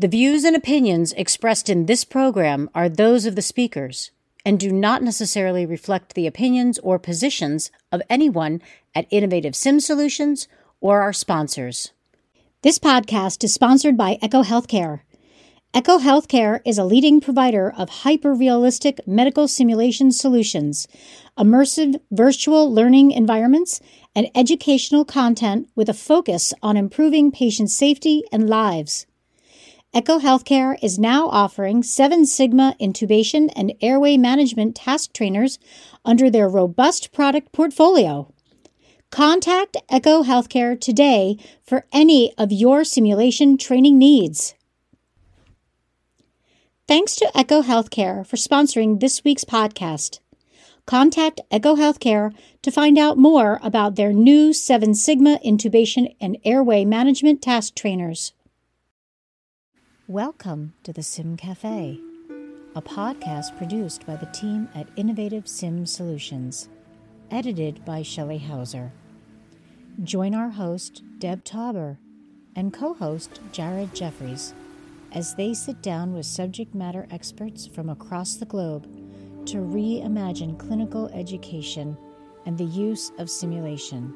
The views and opinions expressed in this program are those of the speakers and do not necessarily reflect the opinions or positions of anyone at Innovative Sim Solutions or our sponsors. This podcast is sponsored by Echo Healthcare. Echo Healthcare is a leading provider of hyper realistic medical simulation solutions, immersive virtual learning environments, and educational content with a focus on improving patient safety and lives. Echo Healthcare is now offering Seven Sigma intubation and airway management task trainers under their robust product portfolio. Contact Echo Healthcare today for any of your simulation training needs. Thanks to Echo Healthcare for sponsoring this week's podcast. Contact Echo Healthcare to find out more about their new Seven Sigma intubation and airway management task trainers. Welcome to the Sim Cafe, a podcast produced by the team at Innovative Sim Solutions, edited by Shelley Hauser. Join our host, Deb Tauber, and co host, Jared Jeffries, as they sit down with subject matter experts from across the globe to reimagine clinical education and the use of simulation.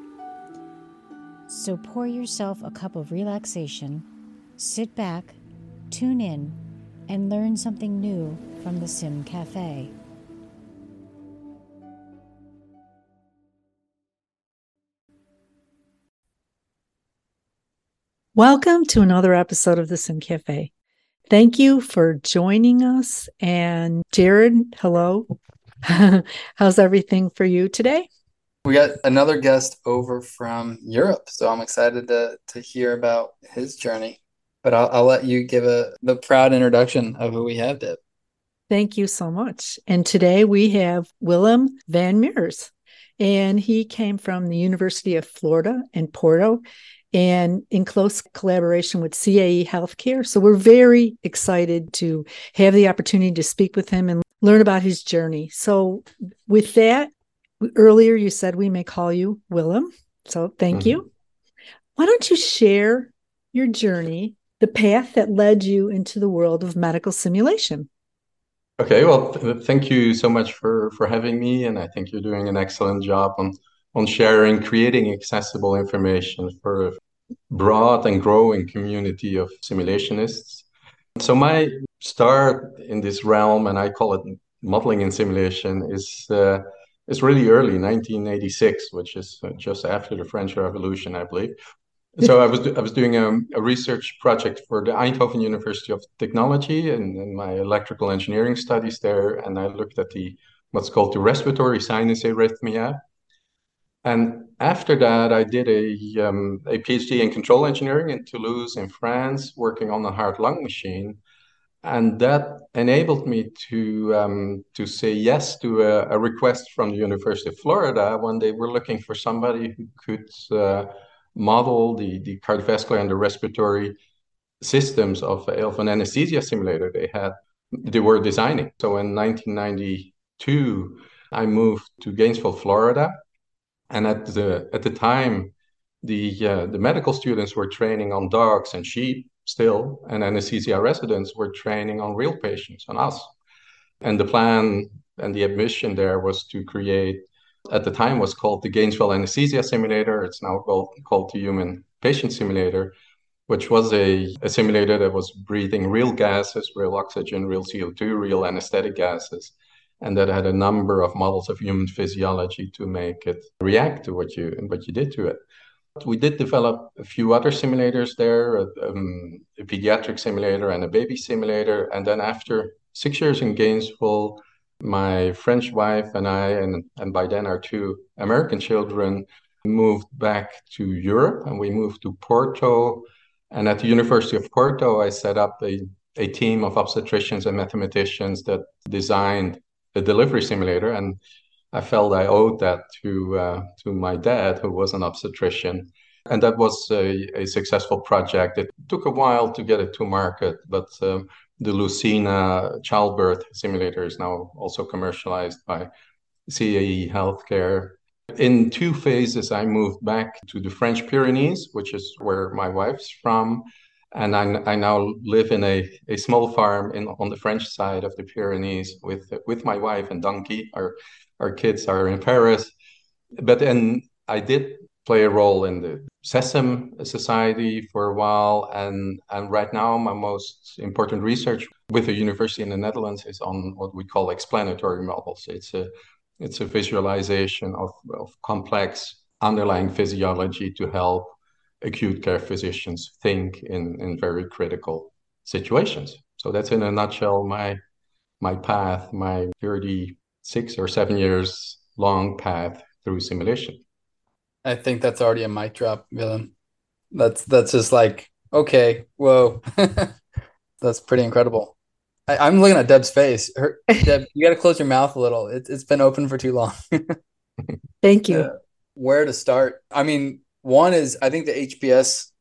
So pour yourself a cup of relaxation, sit back, Tune in and learn something new from the Sim Cafe. Welcome to another episode of the Sim Cafe. Thank you for joining us. And Jared, hello. How's everything for you today? We got another guest over from Europe, so I'm excited to to hear about his journey but I'll, I'll let you give a the proud introduction of who we have, Deb. Thank you so much. And today we have Willem Van Meurs, and he came from the University of Florida in Porto and in close collaboration with CAE Healthcare. So we're very excited to have the opportunity to speak with him and learn about his journey. So, with that, earlier you said we may call you Willem. So, thank mm-hmm. you. Why don't you share your journey the path that led you into the world of medical simulation. Okay, well, th- thank you so much for for having me, and I think you're doing an excellent job on on sharing, creating accessible information for a broad and growing community of simulationists. So my start in this realm, and I call it modeling and simulation, is uh, is really early, 1986, which is just after the French Revolution, I believe so I was I was doing a, a, research project for the Eindhoven University of Technology and, and, my electrical engineering studies there, and I looked at the what's called the respiratory sinus arrhythmia. And after that, I did a um, a PhD in control engineering in Toulouse, in France, working on a heart lung machine, and that enabled me to um, to say yes to a, a, request from the University of Florida when they were looking for somebody who could. Uh, model the, the cardiovascular and the respiratory systems of, an anesthesia simulator they had they were designing. So in 1992, I moved to Gainesville, Florida, and at the at the time, the uh, the medical students were training on dogs and sheep still, and anesthesia residents were training on real patients, on us. And the plan and the ambition there was to create at the time was called the Gainesville Anesthesia Simulator. It's now called, called the Human Patient Simulator, which was a, a simulator that was breathing real gases, real oxygen, real CO2, real anesthetic gases, and that had a number of models of human physiology to make it react to what you what you did to it. We did develop a few other simulators there, um, a pediatric simulator and a baby simulator. And then after six years in Gainesville, my French wife and I, and, and by then our two American children, moved back to Europe and we moved to Porto. And at the University of Porto, I set up a, a team of obstetricians and mathematicians that designed a delivery simulator. And I felt I owed that to, uh, to my dad, who was an obstetrician. And that was a, a successful project. It took a while to get it to market, but um, the Lucina childbirth simulator is now also commercialized by CAE Healthcare. In two phases, I moved back to the French Pyrenees, which is where my wife's from. and I, I now live in a, a small farm in on the French side of the Pyrenees with with my wife and donkey. Our our kids are in Paris, but then I did play a role in the SESAM Society for a while, and and right now my most important research with a university in the Netherlands is on what we call explanatory models. It's a it's a visualization of, of complex underlying physiology to help acute care physicians think in, in very critical situations. So that's in a nutshell my my path, my 36 or seven years long path through simulation. I think that's already a mic drop, Willem. That's that's just like, okay, whoa. that's pretty incredible. I, am looking at Deb's face. Her, Deb, you got to close your mouth a little. It, it's been open for too long. Thank you. Uh, where to start? I mean, one is I think the HPS,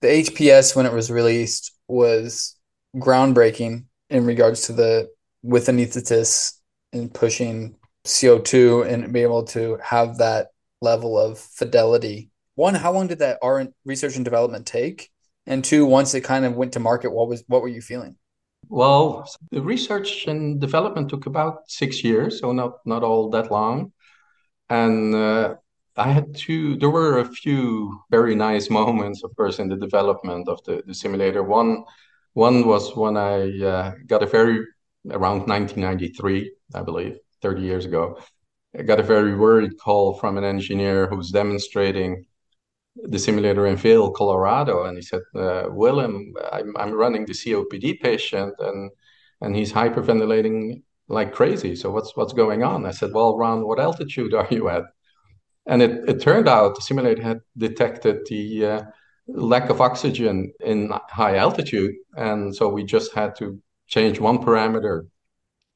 the HPS when it was released was groundbreaking in regards to the with anesthetists and pushing CO2 and be able to have that level of fidelity. One, how long did that R research and development take? And two, once it kind of went to market, what was what were you feeling? Well, the research and development took about six years, so not not all that long. And uh, I had two, there were a few very nice moments, of course, in the development of the, the simulator. One, one was when I uh, got a very, around 1993, I believe, 30 years ago, I got a very worried call from an engineer who was demonstrating the simulator in Vail, Colorado. And he said, uh, Willem, I'm, I'm running the COPD patient and, and he's hyperventilating like crazy. So what's, what's going on? I said, well, Ron, what altitude are you at? And it, it turned out the simulator had detected the uh, lack of oxygen in high altitude. And so we just had to change one parameter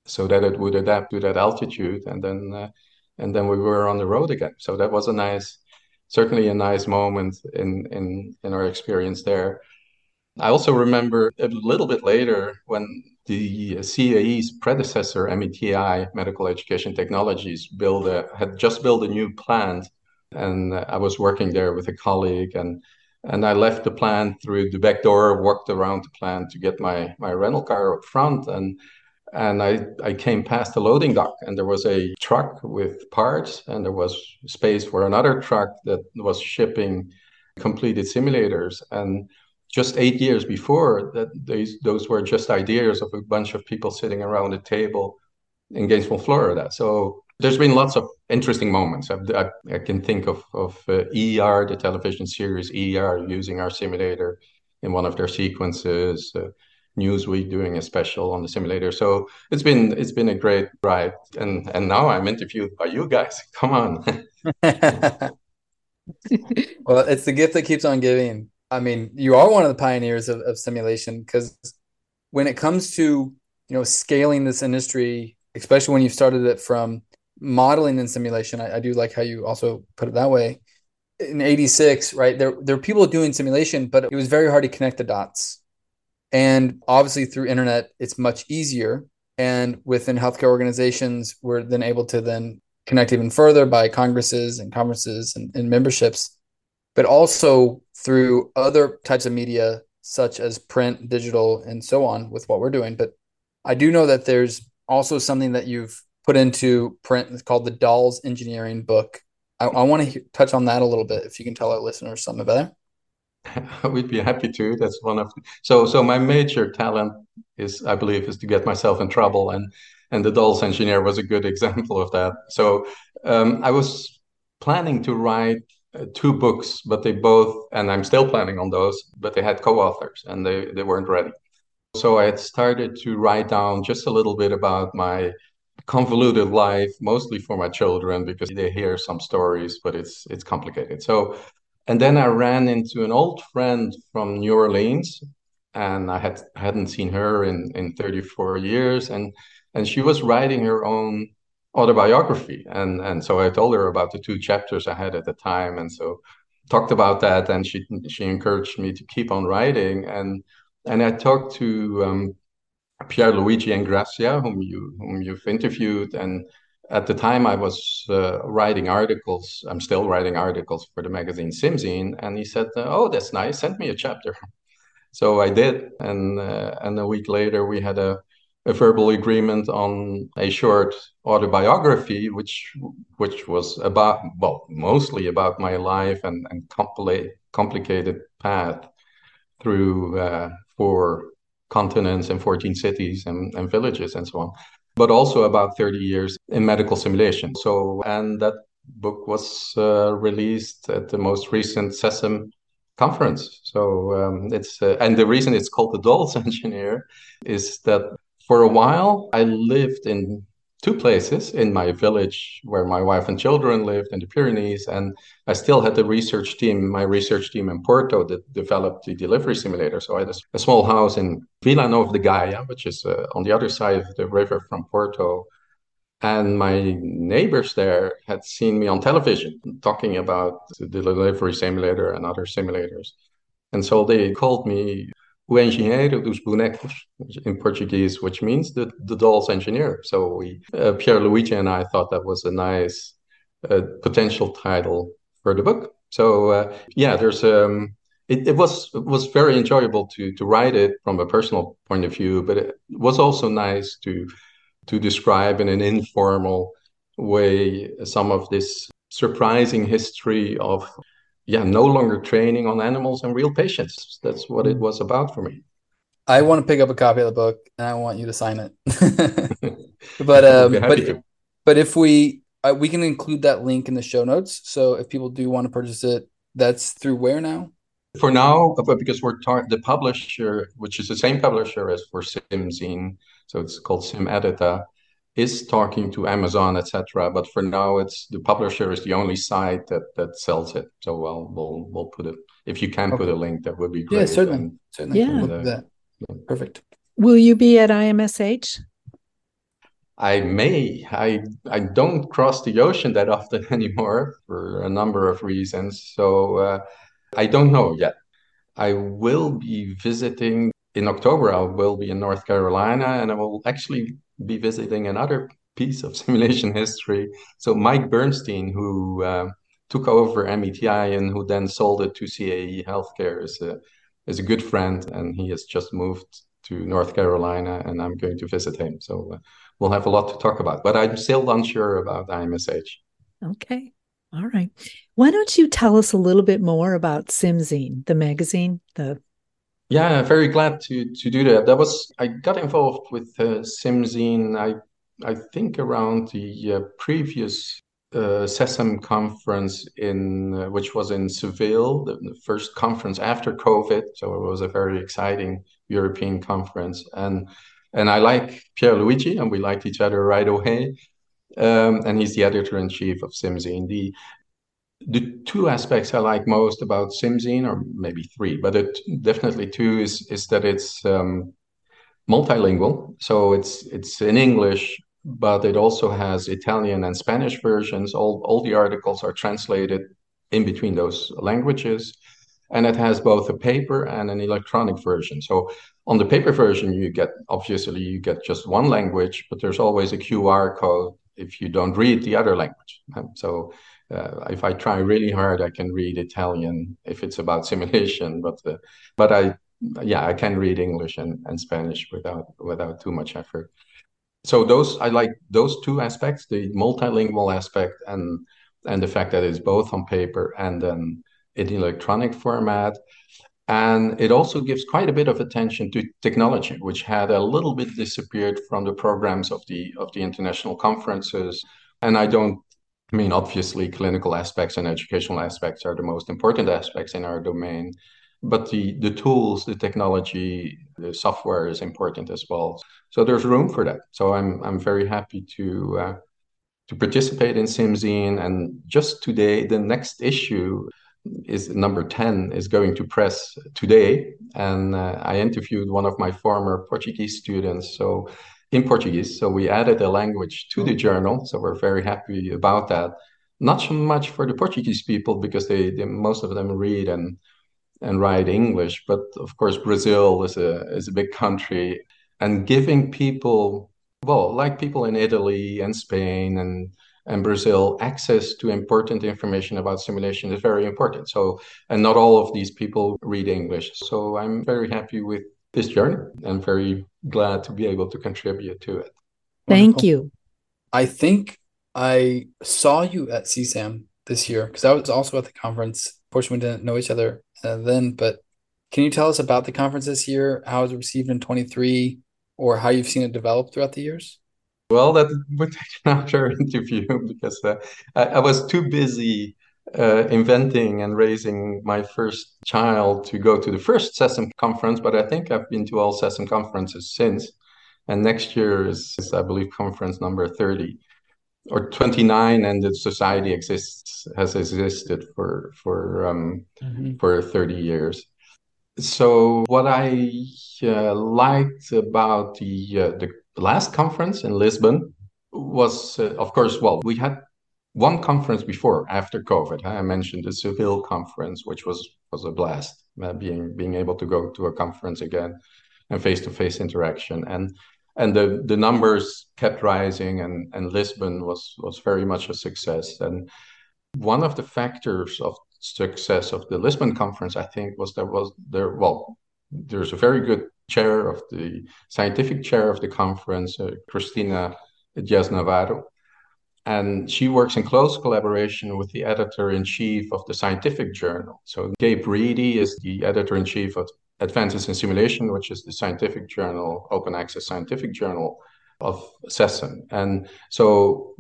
so that it would adapt to that altitude. And then, uh, and then we were on the road again. So that was a nice, certainly a nice moment in, in, in our experience there. I also remember a little bit later when the CAE's predecessor, METI, Medical Education Technologies, build a, had just built a new plant, and I was working there with a colleague, and and I left the plant through the back door, walked around the plant to get my my rental car up front, and and I I came past the loading dock, and there was a truck with parts, and there was space for another truck that was shipping completed simulators, and just eight years before that these those were just ideas of a bunch of people sitting around a table in Gainesville, Florida. So there's been lots of interesting moments. I, I, I can think of of uh, ER, the television series ER, using our simulator in one of their sequences. Uh, Newsweek doing a special on the simulator. So it's been it's been a great ride, and and now I'm interviewed by you guys. Come on. well, it's the gift that keeps on giving. I mean, you are one of the pioneers of, of simulation because when it comes to you know scaling this industry, especially when you started it from modeling and simulation, I, I do like how you also put it that way. In '86, right there, there were people doing simulation, but it was very hard to connect the dots. And obviously, through internet, it's much easier. And within healthcare organizations, we're then able to then connect even further by congresses and conferences and, and memberships but also through other types of media such as print, digital, and so on with what we're doing. But I do know that there's also something that you've put into print it's called the Dolls Engineering book. I, I want to he- touch on that a little bit if you can tell our listeners something about We'd be happy to. That's one of so so my major talent is I believe is to get myself in trouble and and the dolls engineer was a good example of that. So um, I was planning to write uh, two books, but they both, and I'm still planning on those, but they had co-authors and they, they weren't ready. So I had started to write down just a little bit about my convoluted life, mostly for my children because they hear some stories, but it's it's complicated. So, and then I ran into an old friend from New Orleans, and I had hadn't seen her in in 34 years, and and she was writing her own autobiography. And and so i told her about the two chapters i had at the time and so talked about that and she she encouraged me to keep on writing. And and i talked to um, Pier Luigi Ingrassia whom you whom you've interviewed and at the time i was uh, writing articles i'm still writing articles for the magazine simzine and he said oh that's nice send me a chapter. So I did, and uh, and a week later we had a, a verbal agreement on a short autobiography, which which was about well mostly about my life and and compli- complicated path through uh, four continents and 14 cities and, and villages and so on, but also about 30 years in medical simulation. So and that book was uh, released at the most recent SESAM conference. So um, it's uh, and the reason it's called the Dolls Engineer is that for a while I lived in two places in my village where my wife and children lived in the Pyrenees, and I still had the research team, my research team in Porto that developed the delivery simulator. So I had a, a small house in Vila Nova de Gaia, which is uh, on the other side of the river from Porto, and my neighbors there had seen me on television talking about the delivery simulator and other simulators. And so they called me o engenheiro dos bonecos in Portuguese, which means the, the doll's engineer. So we, uh, Pier Luigi and I thought that was a nice uh, potential title for the book. So uh, yeah, there's um, it, it was it was very enjoyable to to write it from a personal point of view, but it was also nice to to describe in an informal way some of this surprising history of yeah no longer training on animals and real patients. That's what it was about for me. I want to pick up a copy of the book and i want you to sign it. But um but to. but if we uh, we can include that link in the show notes. So if people do want to purchase it that's through where now? For now because we're tar- the publisher which is the same publisher as for simzine so it's called SimEdita, is talking to Amazon, etc. But for now, it's the publisher is the only site that that sells it. So well, we'll we'll put it. If you can okay. put a link, that would be great. Yeah, certainly, and, certainly. Yeah, yeah. perfect. Will you be at IMSH? I may. I I don't cross the ocean that often anymore for a number of reasons. So uh, I don't know yet. I will be visiting in October, I will be in North Carolina and I will actually be visiting another piece of simulation history. So, Mike Bernstein, who uh, took over METI and who then sold it to CAE Healthcare, is a, is a good friend and he has just moved to North Carolina and I'm going to visit him. So, uh, we'll have a lot to talk about, but I'm still unsure about IMSH. Okay. All right. Why don't you tell us a little bit more about SimZine, the magazine, the yeah, very glad to to do that. That was I got involved with uh, SimZine. I I think around the uh, previous uh, SESAM conference in uh, which was in Seville, the, the, first conference after COVID. So it was a very exciting European conference, and and I like Pier Luigi, and we liked each other right away. Um, and he's the editor in chief of SimZine. The the two aspects I like most about SimZine, or maybe three, but it definitely two is is that it's um, multilingual. So it's it's in English, but it also has Italian and Spanish versions. All all the articles are translated in between those languages, and it has both a paper and an electronic version. So on the paper version, you get obviously you get just one language, but there's always a QR code if you don't read the other language. So uh, if I try really hard, I can read Italian if it's about simulation. But uh, but I yeah I can read English and, and Spanish without without too much effort. So those I like those two aspects: the multilingual aspect and and the fact that it's both on paper and then in electronic format. And it also gives quite a bit of attention to technology, which had a little bit disappeared from the programs of the of the international conferences. And I don't I mean, obviously, clinical aspects and educational aspects are the most important aspects in our domain, but the, the tools, the technology, the software is important as well. So there's room for that. So I'm I'm very happy to uh, to participate in SimZine. And just today, the next issue is number 10 is going to press today and uh, i interviewed one of my former portuguese students so in Portuguese. So we added a language to the oh. journal. So we're very happy about that. Not so much for the Portuguese people because they, they most of them read and and write English, but of course Brazil is a is a big country, and giving people well like people in Italy and Spain and and Brazil, access to important information about simulation is very important. So, and not all of these people read English. So I'm very happy with this journey and I'm very glad to be able to contribute to it. Thank Wonderful. you. I think I saw you at SESAM this year because I was also at the conference. Fortunately, we didn't know each other uh, then, but can you tell us about the conference this year? How it was it received in 23 or how you've seen it develop throughout the years? Well, that would take another interview because uh, I, I, was too busy uh, inventing and raising my first child to go to the first SESAM conference, but I think I've been to all SESAM conferences since. And next year is, is, I believe, conference number 30 or 29, and the society exists has existed for for um, mm-hmm. for 30 years. So what I uh, liked about the uh, the last conference in Lisbon was, uh, of course, well, we had one conference before after COVID. I mentioned the Seville conference, which was was a blast, uh, being being able to go to a conference again and face to face interaction and and the the numbers kept rising and and Lisbon was was very much a success and one of the factors of success of the Lisbon conference I think was there was there well there's a very good chair of the scientific chair of the conference, uh, Cristina Diaz Navarro. And she works in close collaboration with the editor in chief of the scientific journal. So, Gabe Reedy is the editor in chief of Advances in Simulation, which is the scientific journal, open access scientific journal of SESAM. And so,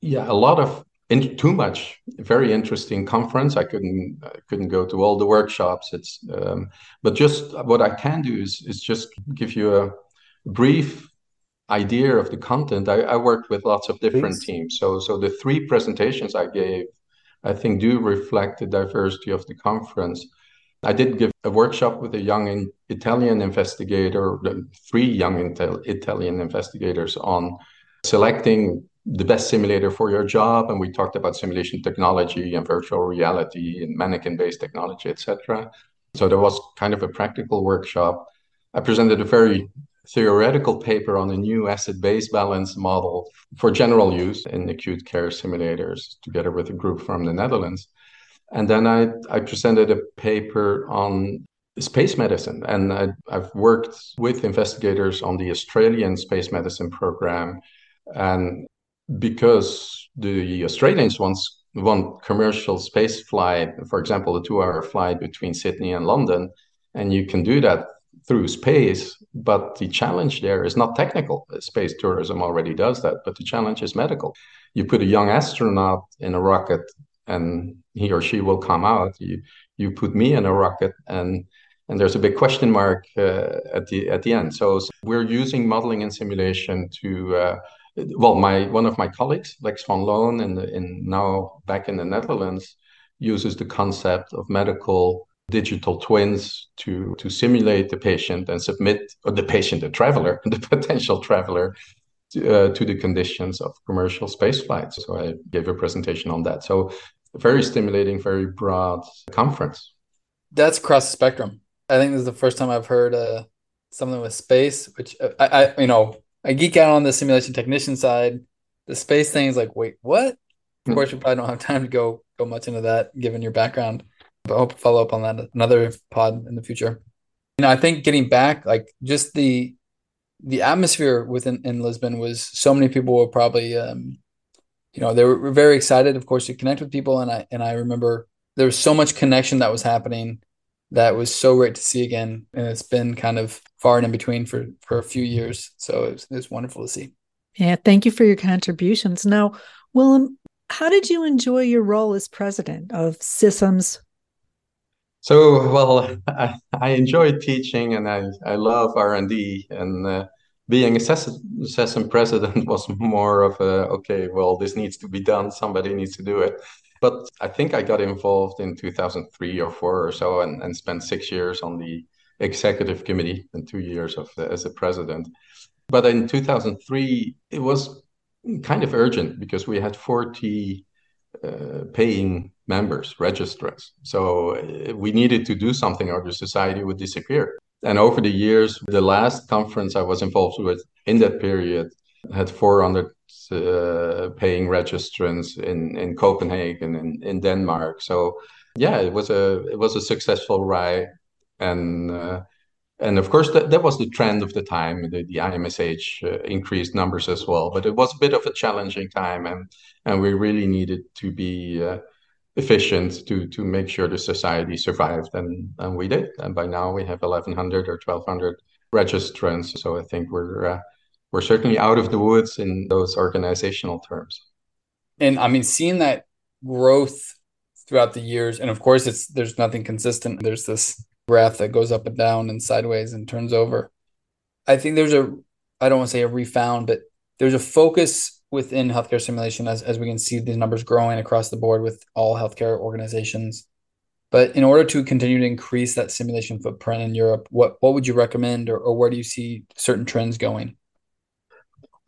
yeah, a lot of in, too much very interesting conference i couldn't I couldn't go to all the workshops it's um, but just what i can do is is just give you a brief idea of the content i, I worked with lots of different Please. teams. So so the three presentations i gave i think do reflect the diversity of the conference. I did give a workshop with a young italian investigator three young italian investigators on selecting the best simulator for your job and we talked about simulation technology and virtual reality and mannequin based technology etc so there was kind of a practical workshop. I presented a very theoretical paper on a new acid base balance model for general use in acute care simulators together with a group from the netherlands. And then i, I presented a paper on space medicine. And I, i've worked with investigators on the australian space medicine program. And because the Australians once want commercial space flight, for example, a two-hour flight between Sydney and London, and you can do that through space. But the challenge there is not technical. Space tourism already does that, but the challenge is medical. You put a young astronaut in a rocket, and he or she will come out. You you put me in a rocket, and and there's a big question mark uh, at the at the end. So, so, we're using modeling and simulation to uh, well, my one of my colleagues, Lex van Loon, in, the, in now back in the Netherlands, uses the concept of medical digital twins to to simulate the patient and submit or the patient, the traveler, the potential traveler, to, uh, to the conditions of commercial space flights. So I gave a presentation on that. So very stimulating, very broad conference. That's across the spectrum. I think this is the first time I've heard uh, something with space, which uh, I, I you know I geek out on the simulation technician side. The space thing is like, wait, what? Of hmm. course, you probably don't have time to go go much into that given your background. But I hope follow up on that another pod in the future. You know, I think getting back, like just the the atmosphere within in Lisbon was so many people were probably um, you know, they were very excited, of course, to connect with people. And I and I remember there was so much connection that was happening that was so great to see again. And it's been kind of far and in between for for a few years. So it was, it was wonderful to see. Yeah, thank you for your contributions. Now, Willem, how did you enjoy your role as president of SESAM? So, well, I, I enjoy teaching and I, I love R&D and uh, being a SESAM president was more of a, okay, well, this needs to be done. Somebody needs to do it. But I think I got involved in 2003 or four or so and, and spent six years on the executive committee and two years of as a president. But in 2003, it was kind of urgent because we had 40 uh, paying members, registrants. So uh, we needed to do something or the society would disappear. And over the years, the last conference I was involved with in that period had 400 uh, paying registrants in, in Copenhagen and in Denmark. So yeah, it was a it was a successful ride, and uh, and of course that, that was the trend of the time. The, the IMSH uh, increased numbers as well, but it was a bit of a challenging time, and and we really needed to be uh, efficient to to make sure the society survived, and and we did. And by now we have 1,100 or 1,200 registrants. So I think we're uh, we're certainly out of the woods in those organizational terms. And I mean, seeing that growth throughout the years, and of course, it's there's nothing consistent. There's this graph that goes up and down and sideways and turns over. I think there's a I don't want to say a refound, but there's a focus within healthcare simulation as, as we can see these numbers growing across the board with all healthcare organizations. But in order to continue to increase that simulation footprint in Europe, what, what would you recommend or, or where do you see certain trends going?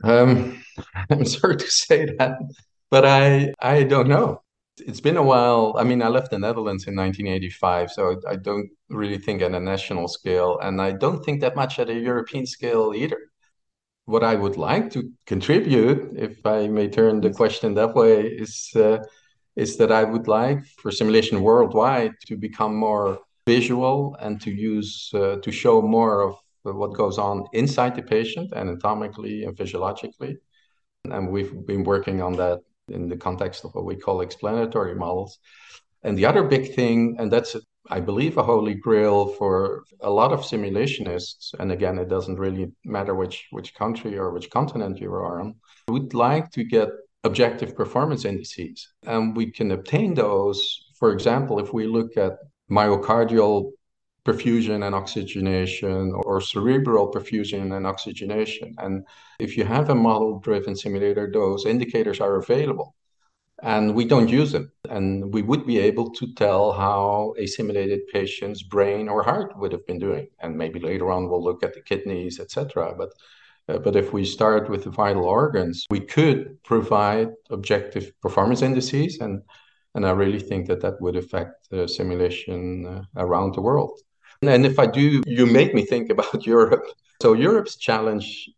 Um, I'm sorry to say that, but I I don't know. It's been a while. I mean, I left the Netherlands in 1985, so I don't really think at a national scale, and I don't think that much at a European scale either. What I would like to contribute, if I may turn the question that way, is uh, is that I would like for simulation worldwide to become more visual and to use uh, to show more of what goes on inside the patient anatomically and physiologically. And we've been working on that in the context of what we call explanatory models. And the other big thing, and that's, I believe, a holy grail for a lot of simulationists, and again, it doesn't really matter which, which country or which continent you are on, would like to get objective performance indices. And we can obtain those, for example, if we look at myocardial perfusion and oxygenation or cerebral perfusion and oxygenation. And if you have a model driven simulator, those indicators are available and we don't use them. And we would be able to tell how a simulated patient's brain or heart would have been doing. And maybe later on we'll look at the kidneys, etc. But uh, but if we start with the vital organs, we could provide objective performance indices, and and I really think that that would affect the simulation uh, around the world. And if I do, you make me think about Europe. So Europe's challenge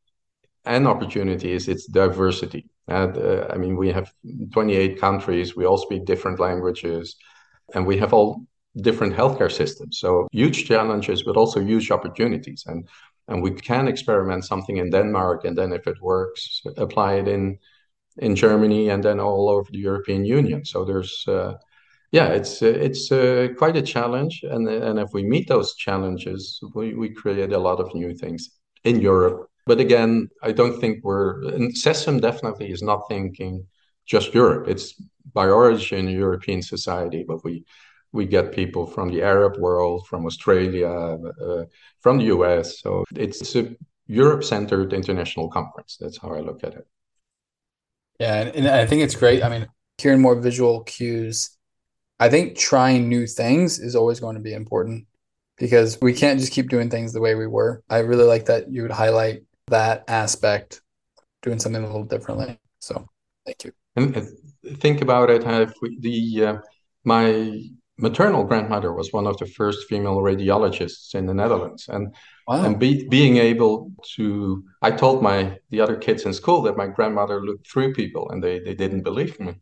and opportunities, its diversity. Uh, I mean, we have 28 countries, we all speak different languages, and we have all different healthcare systems. So huge challenges, but also huge opportunities. And and we can experiment something in Denmark, and then if it works, apply it in in Germany, and then all over the European Union. So there's uh, yeah, it's it's uh, quite a challenge, and and if we meet those challenges, we we create a lot of new things in Europe. But again, I don't think we're and SESAM definitely is not thinking just Europe. It's by origin European society, but we we get people from the Arab world, from Australia, uh, from the US. So it's a Europe-centered international conference. That's how I look at it. Yeah, and I think it's great. I mean, hearing more visual cues I think trying new things is always going to be important because we can't just keep doing things the way we were. I really like that you would highlight that aspect, doing something a little differently. So, thank you. And uh, think about it. Have we, the uh, my maternal grandmother was one of the first female radiologists in the Netherlands, and wow. and be, being able to, I told my the other kids in school that my grandmother looked through people, and they they didn't believe me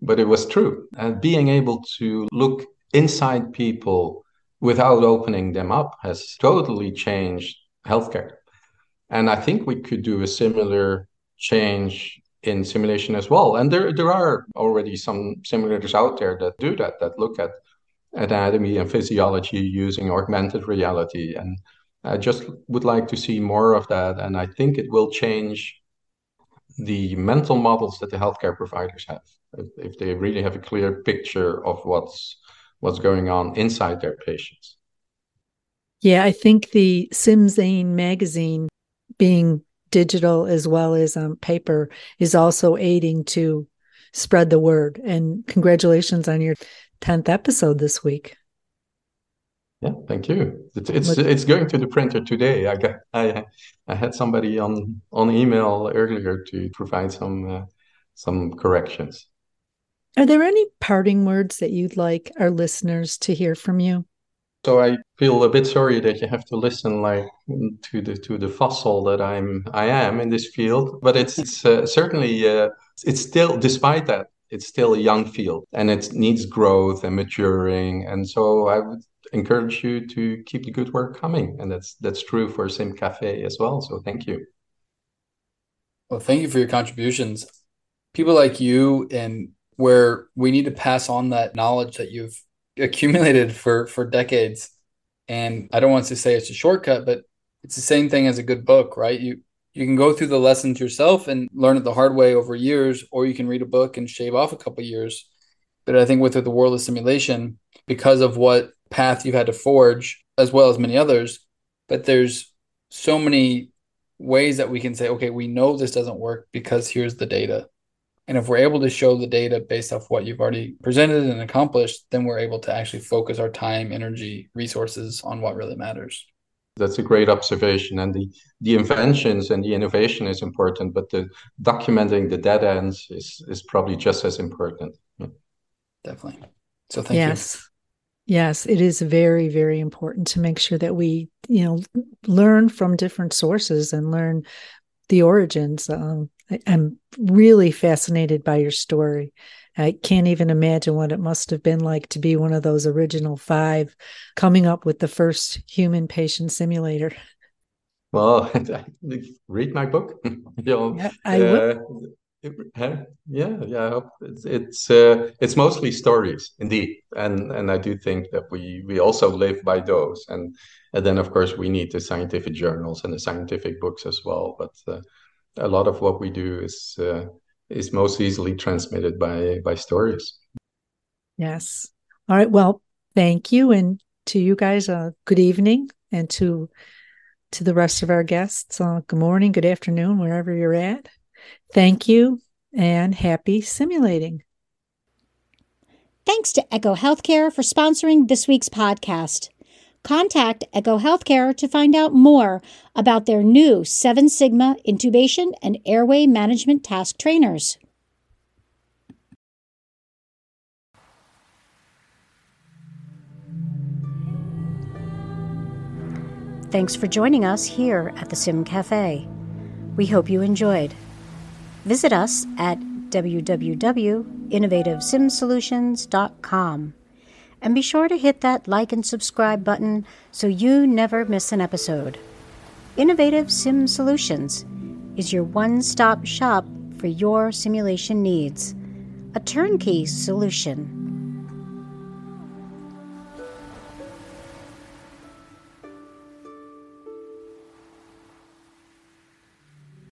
but it was true. And being able to look inside people without opening them up has totally changed healthcare. And I think we could do a similar change in simulation as well. And there, there are already some simulators out there that do that, that look at anatomy and physiology using augmented reality. And I just would like to see more of that. And I think it will change the mental models that the healthcare providers have if, if they really have a clear picture of what's what's going on inside their patients. Yeah, I think the SimZine magazine being digital as well as on paper is also aiding to spread the word. And congratulations on your 10th episode this week. Yeah, thank you. It's it's, it's going to the printer today. I got I I had somebody on on email earlier to provide some uh, some corrections. Are there any parting words that you'd like our listeners to hear from you? So I feel a bit sorry that you have to listen like to the to the fossil that I'm I am in this field, but it's, it's uh, certainly uh, it's still despite that it's still a young field and it needs growth and maturing. And so I would encourage you to keep the good work coming, and that's that's true for Sim Cafe as well. So thank you. Well, thank you for your contributions. People like you and where we need to pass on that knowledge that you've accumulated for for decades. And I don't want to say it's a shortcut, but it's the same thing as a good book, right? You you can go through the lessons yourself and learn it the hard way over years, or you can read a book and shave off a couple years. But I think with the world of simulation, because of what path you've had to forge, as well as many others, but there's so many ways that we can say, okay, we know this doesn't work because here's the data. And if we're able to show the data based off what you've already presented and accomplished, then we're able to actually focus our time, energy, resources on what really matters. That's a great observation. And the, the inventions and the innovation is important, but the documenting the dead ends is, is probably just as important. Definitely. So thank you. yes. you. Yes, it is very, very important to make sure that we, you know, learn from different sources and learn the origins. Um, I, I'm really fascinated by your story. I can't even imagine what it must have been like to be one of those original five coming up with the first human patient simulator. Well, read my book. you know, I will. Uh, yeah, yeah. It's it's, uh, it's mostly stories, indeed, and and I do think that we we also live by those, and and then of course we need the scientific journals and the scientific books as well. But uh, a lot of what we do is uh, is most easily transmitted by by stories. Yes. All right. Well, thank you, and to you guys, uh, good evening, and to to the rest of our guests, uh, good morning, good afternoon, wherever you're at. Thank you, and happy simulating. Thanks to Echo Healthcare for sponsoring this week's podcast. Contact Echo Healthcare to find out more about their new Seven Sigma intubation and airway management task trainers. Thanks for joining us here at the Sim Cafe. We hope you enjoyed. Visit us at www.innovativesimsolutions.com. And be sure to hit that like and subscribe button so you never miss an episode. Innovative Sim Solutions is your one stop shop for your simulation needs, a turnkey solution